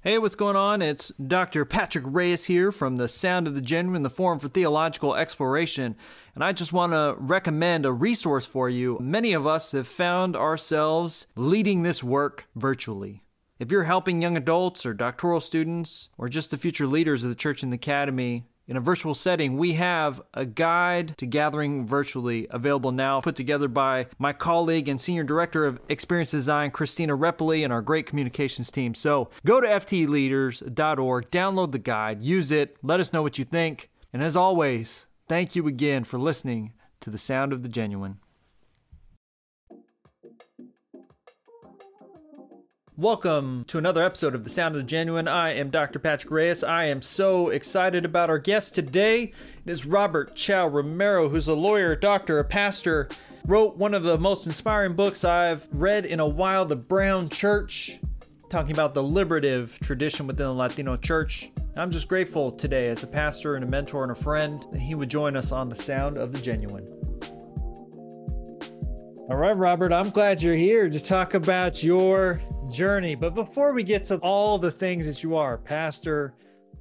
Hey, what's going on? It's Dr. Patrick Reyes here from the Sound of the Genuine, the Forum for Theological Exploration. And I just want to recommend a resource for you. Many of us have found ourselves leading this work virtually. If you're helping young adults or doctoral students or just the future leaders of the church and the academy, in a virtual setting, we have a guide to gathering virtually available now, put together by my colleague and senior director of experience design, Christina Repoli, and our great communications team. So go to ftleaders.org, download the guide, use it, let us know what you think. And as always, thank you again for listening to the sound of the genuine. Welcome to another episode of The Sound of the Genuine. I am Dr. Patrick Reyes. I am so excited about our guest today. It is Robert Chao Romero, who's a lawyer, doctor, a pastor, wrote one of the most inspiring books I've read in a while, The Brown Church, talking about the liberative tradition within the Latino church. I'm just grateful today, as a pastor and a mentor and a friend, that he would join us on The Sound of the Genuine. All right, Robert, I'm glad you're here to talk about your journey. But before we get to all the things that you are pastor,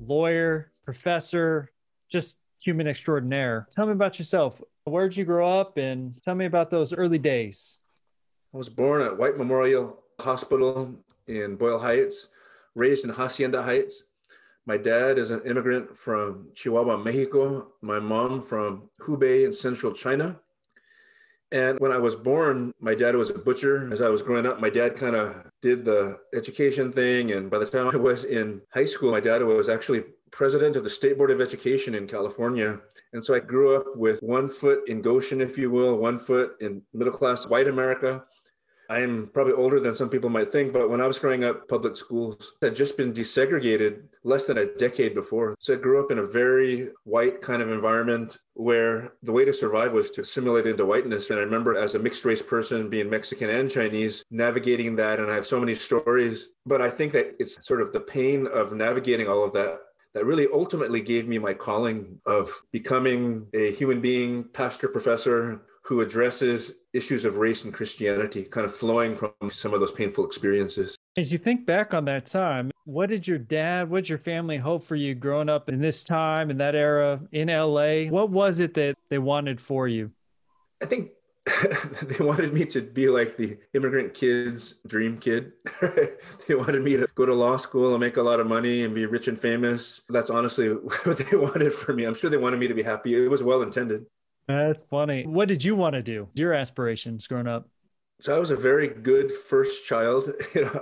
lawyer, professor, just human extraordinaire, tell me about yourself. Where'd you grow up and tell me about those early days? I was born at White Memorial Hospital in Boyle Heights, raised in Hacienda Heights. My dad is an immigrant from Chihuahua, Mexico. My mom from Hubei in central China. And when I was born, my dad was a butcher. As I was growing up, my dad kind of did the education thing. And by the time I was in high school, my dad was actually president of the State Board of Education in California. And so I grew up with one foot in Goshen, if you will, one foot in middle class white America, I'm probably older than some people might think, but when I was growing up, public schools had just been desegregated less than a decade before. So I grew up in a very white kind of environment where the way to survive was to assimilate into whiteness. And I remember as a mixed race person, being Mexican and Chinese, navigating that. And I have so many stories, but I think that it's sort of the pain of navigating all of that that really ultimately gave me my calling of becoming a human being, pastor, professor, who addresses issues of race and Christianity, kind of flowing from some of those painful experiences. As you think back on that time, what did your dad, what did your family hope for you growing up in this time, in that era in LA? What was it that they wanted for you? I think they wanted me to be like the immigrant kid's dream kid. they wanted me to go to law school and make a lot of money and be rich and famous. That's honestly what they wanted for me. I'm sure they wanted me to be happy. It was well intended. That's funny. What did you want to do? Your aspirations growing up? So I was a very good first child.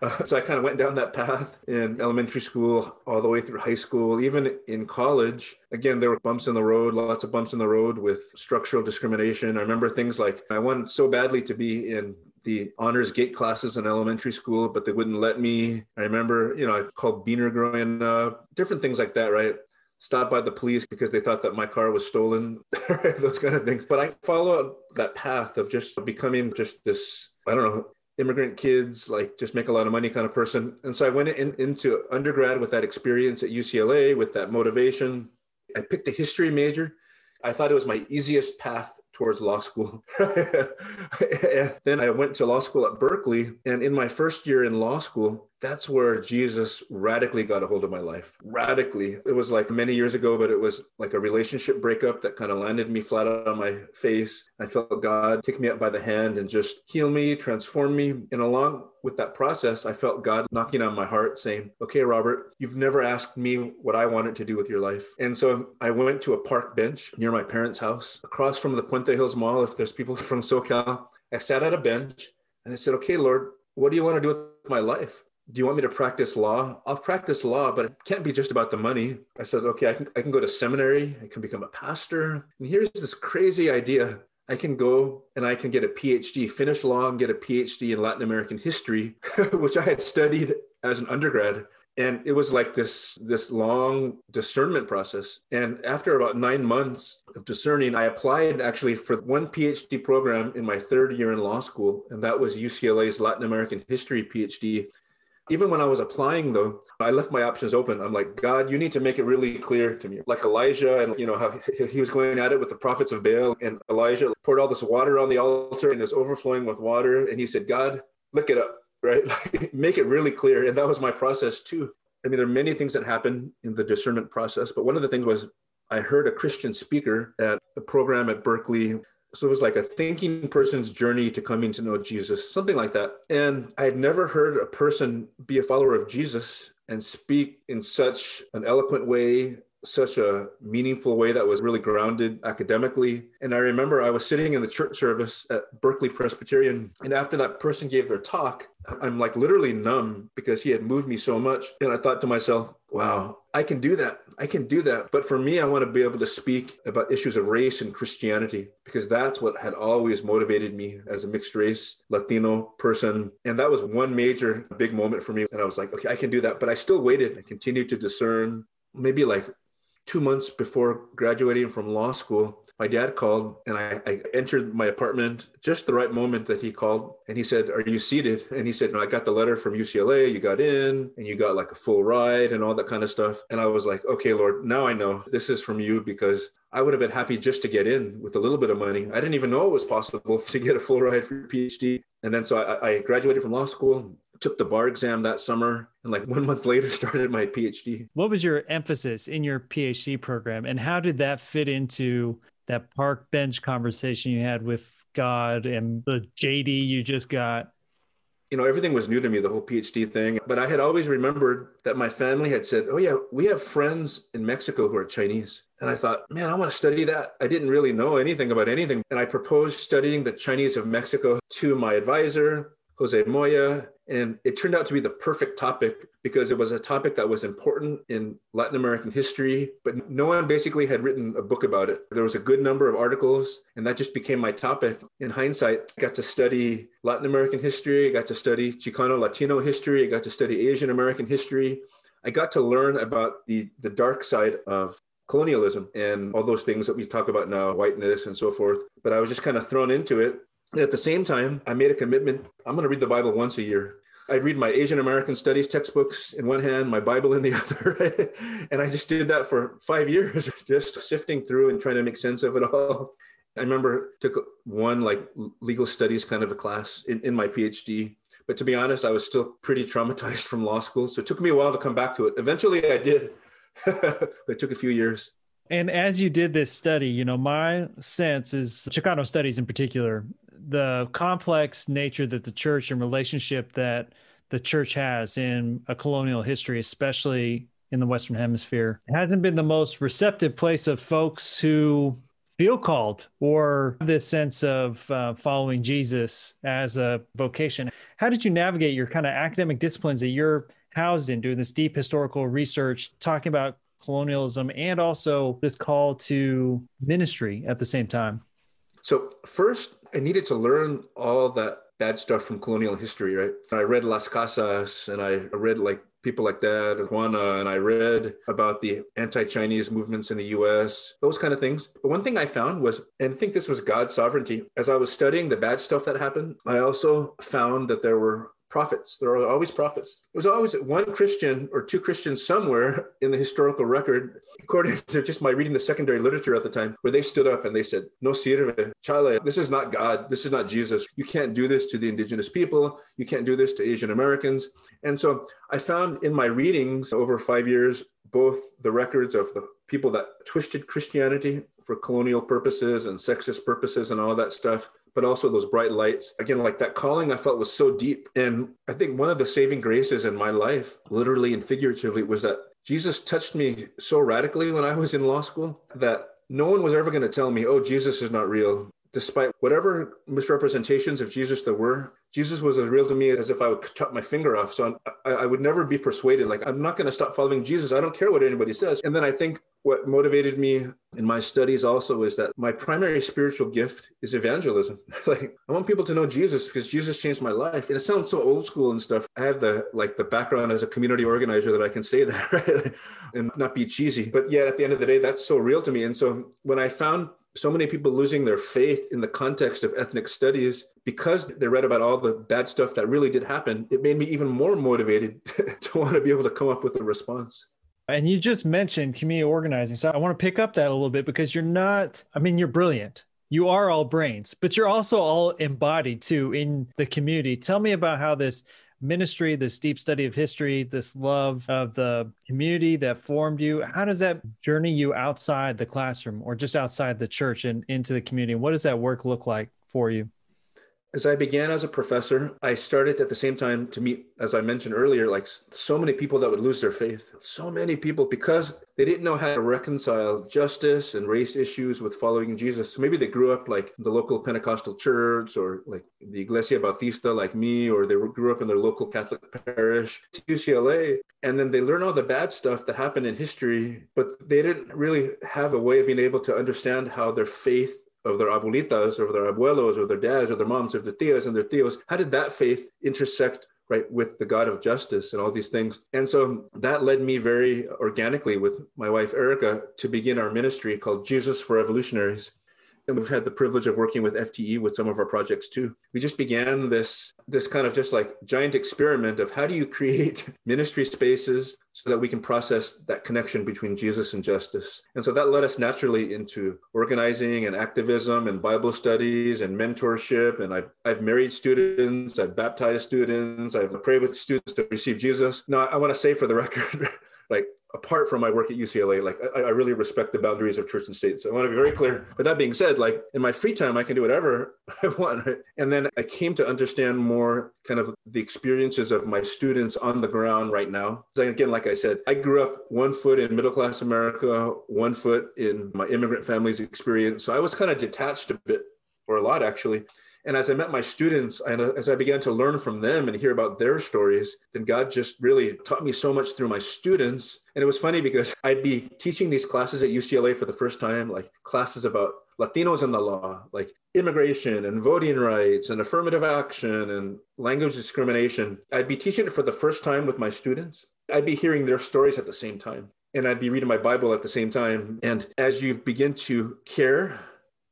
Uh, so I kind of went down that path in elementary school, all the way through high school, even in college. Again, there were bumps in the road, lots of bumps in the road with structural discrimination. I remember things like I wanted so badly to be in the honors gate classes in elementary school, but they wouldn't let me. I remember, you know, I called Beaner growing up, different things like that, right? Stopped by the police because they thought that my car was stolen, those kind of things. But I followed that path of just becoming just this, I don't know, immigrant kids, like just make a lot of money kind of person. And so I went in, into undergrad with that experience at UCLA, with that motivation. I picked a history major. I thought it was my easiest path towards law school. then I went to law school at Berkeley. And in my first year in law school, that's where Jesus radically got a hold of my life. Radically. It was like many years ago, but it was like a relationship breakup that kind of landed me flat on my face. I felt God take me up by the hand and just heal me, transform me. And along with that process, I felt God knocking on my heart saying, Okay, Robert, you've never asked me what I wanted to do with your life. And so I went to a park bench near my parents' house across from the Puente Hills Mall. If there's people from SoCal, I sat at a bench and I said, Okay, Lord, what do you want to do with my life? Do you want me to practice law? I'll practice law, but it can't be just about the money. I said, okay, I can, I can go to seminary. I can become a pastor. And here's this crazy idea. I can go and I can get a PhD, finish law and get a PhD in Latin American history, which I had studied as an undergrad. And it was like this, this long discernment process. And after about nine months of discerning, I applied actually for one PhD program in my third year in law school. And that was UCLA's Latin American history PhD even when I was applying, though, I left my options open. I'm like, God, you need to make it really clear to me. Like Elijah, and you know how he was going at it with the prophets of Baal, and Elijah poured all this water on the altar and it's overflowing with water. And he said, God, look it up. right? Make it really clear. And that was my process too. I mean, there are many things that happen in the discernment process, but one of the things was I heard a Christian speaker at a program at Berkeley. So it was like a thinking person's journey to coming to know Jesus, something like that. And I had never heard a person be a follower of Jesus and speak in such an eloquent way such a meaningful way that was really grounded academically. And I remember I was sitting in the church service at Berkeley Presbyterian, and after that person gave their talk, I'm like literally numb because he had moved me so much. And I thought to myself, wow, I can do that. I can do that. But for me, I want to be able to speak about issues of race and Christianity because that's what had always motivated me as a mixed race Latino person. And that was one major big moment for me. And I was like, okay, I can do that. But I still waited. I continued to discern maybe like two months before graduating from law school, my dad called and I, I, entered my apartment just the right moment that he called and he said are you seated? And he said no, i got the letter from ucla you got in and you got like a full ride and all that kind of stuff. And i was like okay lord now i know this is from you because i would have been happy just to get in with a little bit of money. I didn't even know it was possible to get a full ride for your phd and then so I, I graduated from law school took the bar exam that summer and like one month later started my phd what was your emphasis in your phd program and how did that fit into that park bench conversation you had with god and the jd you just got? You know everything was new to me the whole phd thing but i had always remembered that my family had said oh yeah we have friends in mexico who are chinese. And i thought man i want to study that. I didn't really know anything about anything and i proposed studying the chinese of mexico to my advisor jose moya and it turned out to be the perfect topic because it was a topic that was important in Latin American history, but no one basically had written a book about it. There was a good number of articles, and that just became my topic. In hindsight, I got to study Latin American history, I got to study Chicano Latino history, I got to study Asian American history. I got to learn about the, the dark side of colonialism and all those things that we talk about now, whiteness and so forth. But I was just kind of thrown into it at the same time, I made a commitment. I'm going to read the Bible once a year. I'd read my Asian American studies textbooks in one hand, my Bible in the other. and I just did that for five years, just sifting through and trying to make sense of it all. I remember took one like legal studies kind of a class in, in my PhD. But to be honest, I was still pretty traumatized from law school. So it took me a while to come back to it. Eventually I did. it took a few years. And as you did this study, you know, my sense is Chicano studies in particular the complex nature that the church and relationship that the church has in a colonial history, especially in the Western Hemisphere, hasn't been the most receptive place of folks who feel called or this sense of uh, following Jesus as a vocation. How did you navigate your kind of academic disciplines that you're housed in, doing this deep historical research, talking about colonialism, and also this call to ministry at the same time? So, first, I needed to learn all that bad stuff from colonial history, right? I read Las Casas and I read like people like that, Juana, and I read about the anti Chinese movements in the US, those kind of things. But one thing I found was, and I think this was God's sovereignty, as I was studying the bad stuff that happened, I also found that there were prophets. There are always prophets. There was always one Christian or two Christians somewhere in the historical record, according to just my reading the secondary literature at the time, where they stood up and they said, No sirve, chale, this is not God. This is not Jesus. You can't do this to the indigenous people. You can't do this to Asian Americans. And so I found in my readings over five years, both the records of the people that twisted Christianity for colonial purposes and sexist purposes and all that stuff, but also those bright lights. Again, like that calling I felt was so deep. And I think one of the saving graces in my life, literally and figuratively, was that Jesus touched me so radically when I was in law school that no one was ever going to tell me, oh, Jesus is not real. Despite whatever misrepresentations of Jesus there were, Jesus was as real to me as if I would chop my finger off. So I, I would never be persuaded. Like, I'm not going to stop following Jesus. I don't care what anybody says. And then I think what motivated me in my studies also is that my primary spiritual gift is evangelism. like, I want people to know Jesus because Jesus changed my life. And it sounds so old school and stuff. I have the like the background as a community organizer that I can say that, right? and not be cheesy. But yet at the end of the day, that's so real to me. And so when I found so many people losing their faith in the context of ethnic studies because they read about all the bad stuff that really did happen it made me even more motivated to want to be able to come up with a response. And you just mentioned community organizing so i want to pick up that a little bit because you're not i mean you're brilliant. You are all brains but you're also all embodied too in the community. Tell me about how this ministry, this deep study of history, this love of the community that formed you. How does that journey you outside the classroom or just outside the church and into the community? What does that work look like for you? As I began as a professor, I started at the same time to meet, as I mentioned earlier, like so many people that would lose their faith. So many people because they didn't know how to reconcile justice and race issues with following Jesus. So maybe they grew up like the local Pentecostal church or like the Iglesia Bautista, like me, or they grew up in their local Catholic parish UCLA. And then they learn all the bad stuff that happened in history, but they didn't really have a way of being able to understand how their faith of their abuelitas or their abuelos or their dads or their moms or their tias and their tios how did that faith intersect right with the god of justice and all these things? And so that led me very organically with my wife erica to begin our ministry called jesus for revolutionaries and we've had the privilege of working with FTE with some of our projects too. We just began this this kind of just like giant experiment of how do you create ministry spaces so that we can process that connection between Jesus and justice. And so that led us naturally into organizing and activism and Bible studies and mentorship. And I've, I've married students, I've baptized students, I've prayed with students to receive Jesus. Now, I want to say for the record, like apart from my work at UCLA, like I, I, really respect the boundaries of church and state. So I want to be very clear. But that being said, like in my free time, I can do whatever I want. And then I came to understand more kind of the experiences of my students on the ground right now. So again, like I said, I grew up one foot in middle class America, one foot in my immigrant family's experience. So I was kind of detached a bit, or a lot actually. And as I met my students and uh, as I began to learn from them and hear about their stories, then God just really taught me so much through my students. And it was funny because I'd be teaching these classes at UCLA for the first time, like classes about Latinos and the law, like immigration and voting rights and affirmative action and language discrimination. I'd be teaching it for the first time with my students. I'd be hearing their stories at the same time. And I'd be reading my Bible at the same time. And as you begin to care,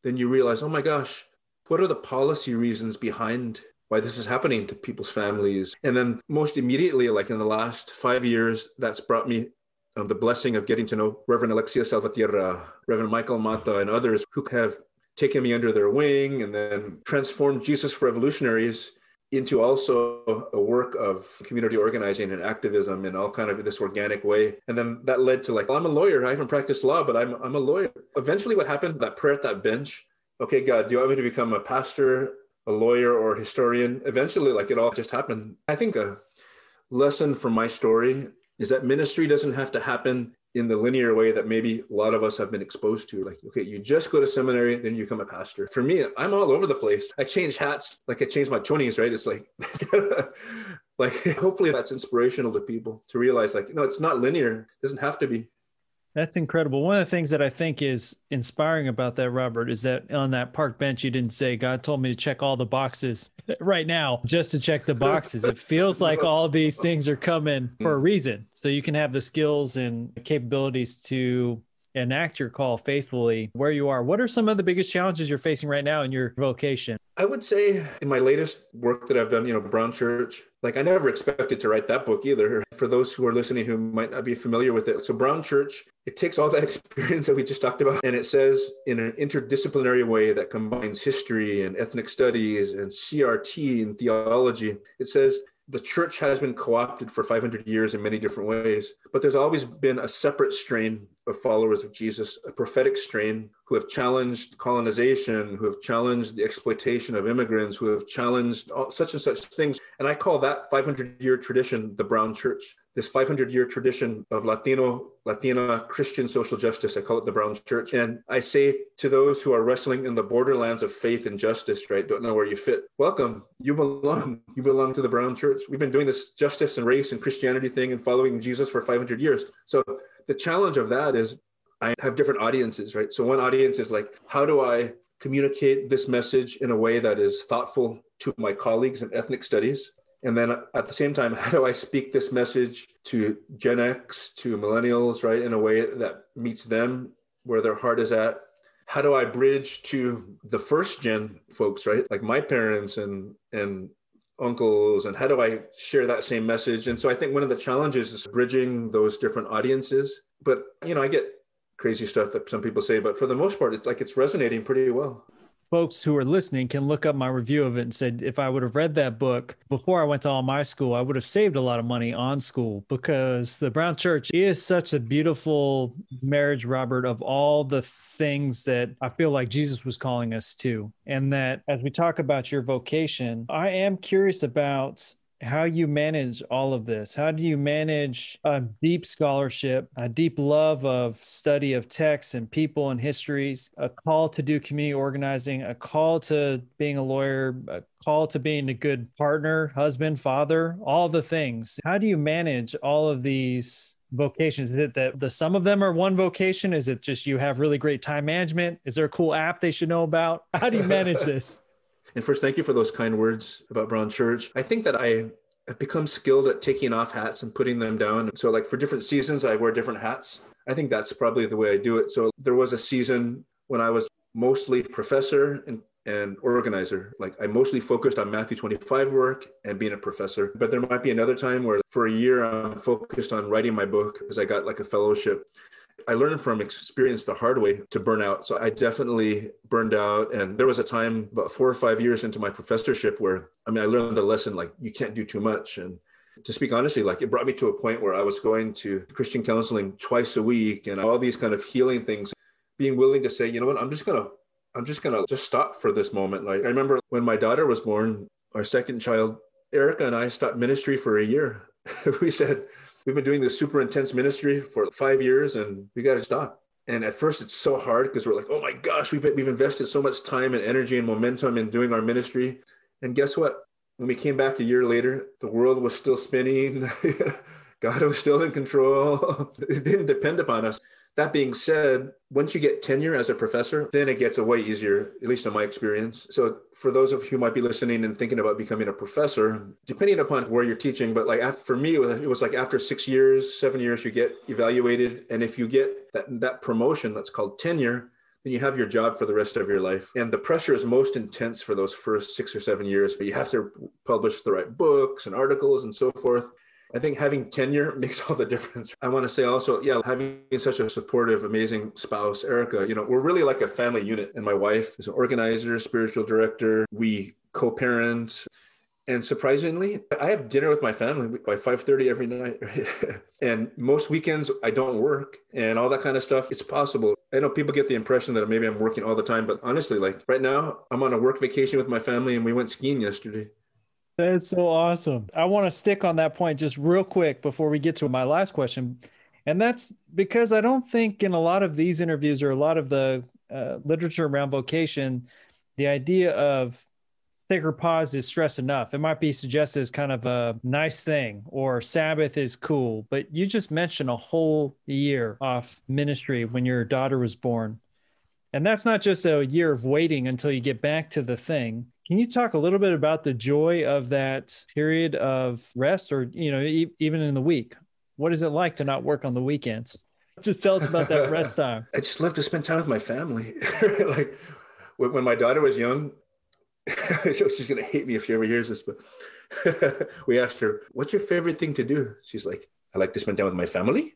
then you realize, oh my gosh, what are the policy reasons behind why this is happening to people's families? And then, most immediately, like in the last five years, that's brought me um, the blessing of getting to know Reverend Alexia Salvatierra, Reverend Michael Mata, and others who have taken me under their wing and then transformed Jesus for Revolutionaries into also a work of community organizing and activism in all kind of this organic way. And then that led to like well, i'm a lawyer. I haven't practiced law but i'm, I'm a lawyer. Eventually what happened that prayer at that bench okay, God, do you want me to become a pastor, a lawyer, or a historian? Eventually, like it all just happened. I think a lesson from my story is that ministry doesn't have to happen in the linear way that maybe a lot of us have been exposed to. Like, okay, you just go to seminary, then you become a pastor. For me, I'm all over the place. I change hats like I changed my 20s, right? It's like, like hopefully that's inspirational to people to realize like, know, it's not linear. It doesn't have to be. That's incredible. One of the things that I think is inspiring about that, Robert, is that on that park bench, you didn't say, God told me to check all the boxes right now just to check the boxes. it feels like all these things are coming for a hmm. reason. So you can have the skills and capabilities to enact your call faithfully where you are. What are some of the biggest challenges you're facing right now in your vocation? I would say in my latest work that I've done, you know, Brown Church, like I never expected to write that book either. For those who are listening who might not be familiar with it. So Brown Church, it takes all that experience that we just talked about and it says in an interdisciplinary way that combines history and ethnic studies and CRT and theology. It says the church has been co-opted for 500 years in many different ways but there's always been a separate strain of followers of jesus a prophetic strain who have challenged colonization who have challenged the exploitation of immigrants who have challenged all, such and such things and i call that 500 year tradition the brown church this 500 year tradition of Latino, Latina Christian social justice. I call it the Brown Church. And I say to those who are wrestling in the borderlands of faith and justice, right, don't know where you fit, welcome. You belong. You belong to the Brown Church. We've been doing this justice and race and Christianity thing and following Jesus for 500 years. So the challenge of that is I have different audiences, right? So one audience is like, how do I communicate this message in a way that is thoughtful to my colleagues in ethnic studies? And then at the same time, how do I speak this message to Gen X, to millennials, right, in a way that meets them where their heart is at? How do I bridge to the first gen folks, right, like my parents and and uncles, and how do I share that same message? And so I think one of the challenges is bridging those different audiences. But you know, I get crazy stuff that some people say, but for the most part, it's like it's resonating pretty well. Folks who are listening can look up my review of it and said if I would have read that book before I went to all my school, I would have saved a lot of money on school because the Brown Church is such a beautiful marriage, Robert, of all the things that I feel like Jesus was calling us to. And that as we talk about your vocation, I am curious about how you manage all of this. How do you manage a deep scholarship, a deep love of study of texts and people and histories, a call to do community organizing, a call to being a lawyer, a call to being a good partner, husband, father, all the things. How do you manage all of these vocations? Is it that the some of them are one vocation? Is it just you have really great time management? Is there a cool app they should know about? How do you manage this? And first, thank you for those kind words about Brown Church. I think that I have become skilled at taking off hats and putting them down. So, like for different seasons, I wear different hats. I think that's probably the way I do it. So, there was a season when I was mostly professor and and organizer. Like I mostly focused on Matthew 25 work and being a professor. But there might be another time where for a year I'm focused on writing my book because I got like a fellowship. I learned from experience the hard way to burn out. So I definitely burned out. And there was a time about four or five years into my professorship where, I mean, I learned the lesson like you can't do too much. And to speak honestly, like it brought me to a point where I was going to Christian counseling twice a week and all these kind of healing things, being willing to say, you know what, I'm just going to, I'm just to just stop for this moment. Like I remember when my daughter was born, our second child, Erica and I stopped ministry for a year. we said, we've been doing this super intense ministry for five years and we got to stop. And at first, it's so hard because we're like, oh my gosh, we've, we've invested so much time and energy and momentum in doing our ministry. And guess what? When we came back a year later, the world was still spinning. God was still in control. it didn't depend upon us. That being said, once you get tenure as a professor, then it gets a way easier, at least in my experience. So, for those of you who might be listening and thinking about becoming a professor, depending upon where you're teaching, but like for me, it was like after six years, seven years, you get evaluated. And if you get that, that promotion that's called tenure, then you have your job for the rest of your life. And the pressure is most intense for those first six or seven years, but you have to publish the right books and articles and so forth. I think having tenure makes all the difference. I want to say also, yeah, having such a supportive, amazing spouse, Erica, you know, we're really like a family unit. And my wife is an organizer, spiritual director. We co parent. And surprisingly, I have dinner with my family by 5:30 every night. and most weekends I don't work and all that kind of stuff. It's possible. I know people get the impression that maybe I'm working all the time, but honestly, like right now, I'm on a work vacation with my family and we went skiing yesterday. That's so awesome. I want to stick on that point just real quick before we get to my last question. And that's because I don't think in a lot of these interviews or a lot of the uh, literature around vocation, the idea of sacred pause is stress enough. It might be suggested as kind of a nice thing or Sabbath is cool, but you just mentioned a whole year off ministry when your daughter was born. And that's not just a year of waiting until you get back to the thing. Can you talk a little bit about the joy of that period of rest or, you know, e- even in the week? What is it like to not work on the weekends? Just tell us about that rest time. I just love to spend time with my family. like when my daughter was young, she's going to hate me if she ever hears this, but we asked her, What's your favorite thing to do? She's like, I like to spend time with my family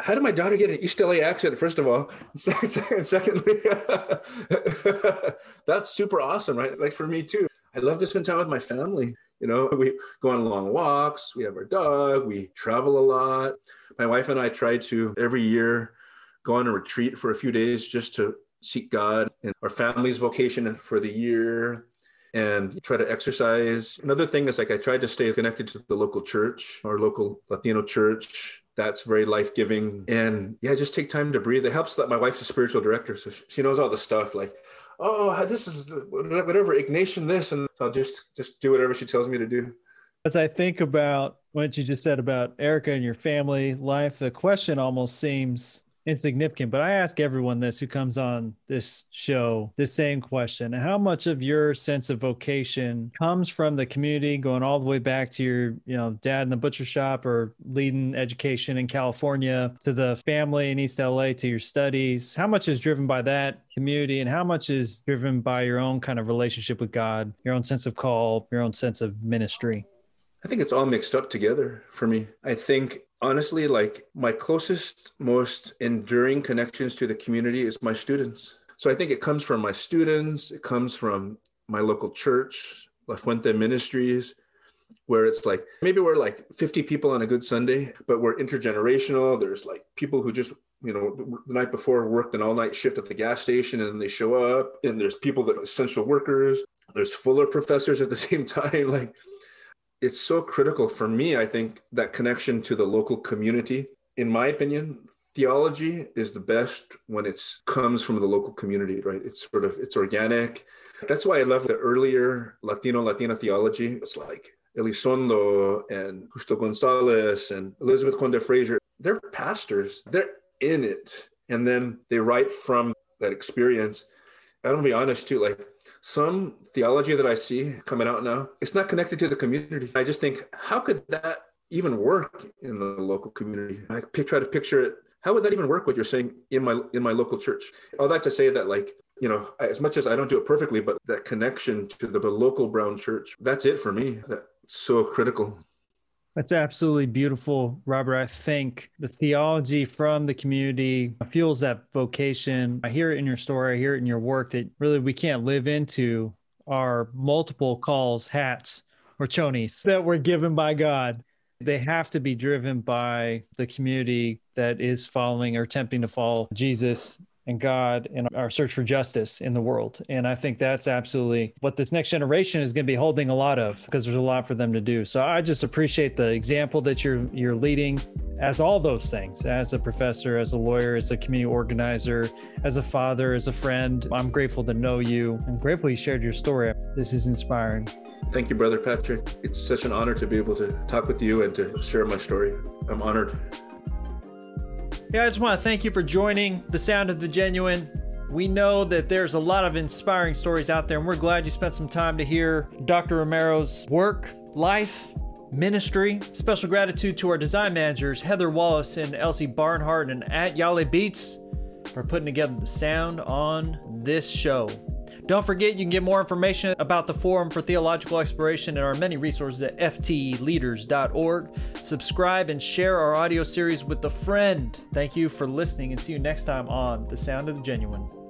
how did my daughter get an East LA accent? First of all, secondly, that's super awesome, right? Like for me too. I love to spend time with my family. You know, we go on long walks. We have our dog. We travel a lot. My wife and I try to every year go on a retreat for a few days just to seek God and our family's vocation for the year and try to exercise. Another thing is like I tried to stay connected to the local church, our local Latino church, that's very life giving. And yeah, just take time to breathe. It helps that my wife's a spiritual director, so she knows all the stuff like, oh, this is whatever Ignatian this, and I'll just just do whatever she tells me to do. As I think about what you just said about Erica and your family life, the question almost seems insignificant, but I ask everyone this who comes on this show the same question. How much of your sense of vocation comes from the community going all the way back to your, you know, dad in the butcher shop or leading education in California to the family in East LA to your studies? How much is driven by that community and how much is driven by your own kind of relationship with God, your own sense of call, your own sense of ministry? I think it's all mixed up together for me. I think honestly, like my closest, most enduring connections to the community is my students. So I think it comes from my students, it comes from my local church, La Fuente Ministries, where it's like maybe we're like 50 people on a good Sunday, but we're intergenerational. There's like people who just you know the night before worked an all-night shift at the gas station and they show up and there's people that are essential workers there's fuller professors at the same time like it's so critical for me i think that connection to the local community. In my opinion theology is the best when it comes from the local community right? It's sort of it's organic. That's why i love the earlier latino latina theology. It's like elizondo and justo gonzalez and elizabeth conde frazier. They're pastors. They're in it. And then they write from that experience. I'm gonna be honest too like some theology that i see coming out now it's not connected to the community. I just think how could that even work in the local community? I try to picture it. How would that even work what you're saying in my in my local church? All that to say that like you know as much as i don't do it perfectly but that connection to the, the local brown church that's it for me. That's so critical that's absolutely beautiful, Robert. I think the theology from the community fuels that vocation. I hear it in your story, I hear it in your work that really we can't live into our multiple calls, hats, or chonies that were given by God. They have to be driven by the community that is following or attempting to follow Jesus and God and our search for justice in the world. And I think that's absolutely what this next generation is going to be holding a lot of because there's a lot for them to do. So I just appreciate the example that you're you're leading as all those things, as a professor, as a lawyer, as a community organizer, as a father, as a friend. I'm grateful to know you. I'm grateful you shared your story. This is inspiring. Thank you, Brother Patrick. It's such an honor to be able to talk with you and to share my story. I'm honored. Yeah, I just want to thank you for joining the Sound of the Genuine. We know that there's a lot of inspiring stories out there, and we're glad you spent some time to hear Dr. Romero's work, life, ministry. Special gratitude to our design managers, Heather Wallace and Elsie Barnhart, and at Yale Beats for putting together the sound on this show. Don't forget, you can get more information about the Forum for Theological Exploration and our many resources at ftleaders.org. Subscribe and share our audio series with a friend. Thank you for listening and see you next time on The Sound of the Genuine.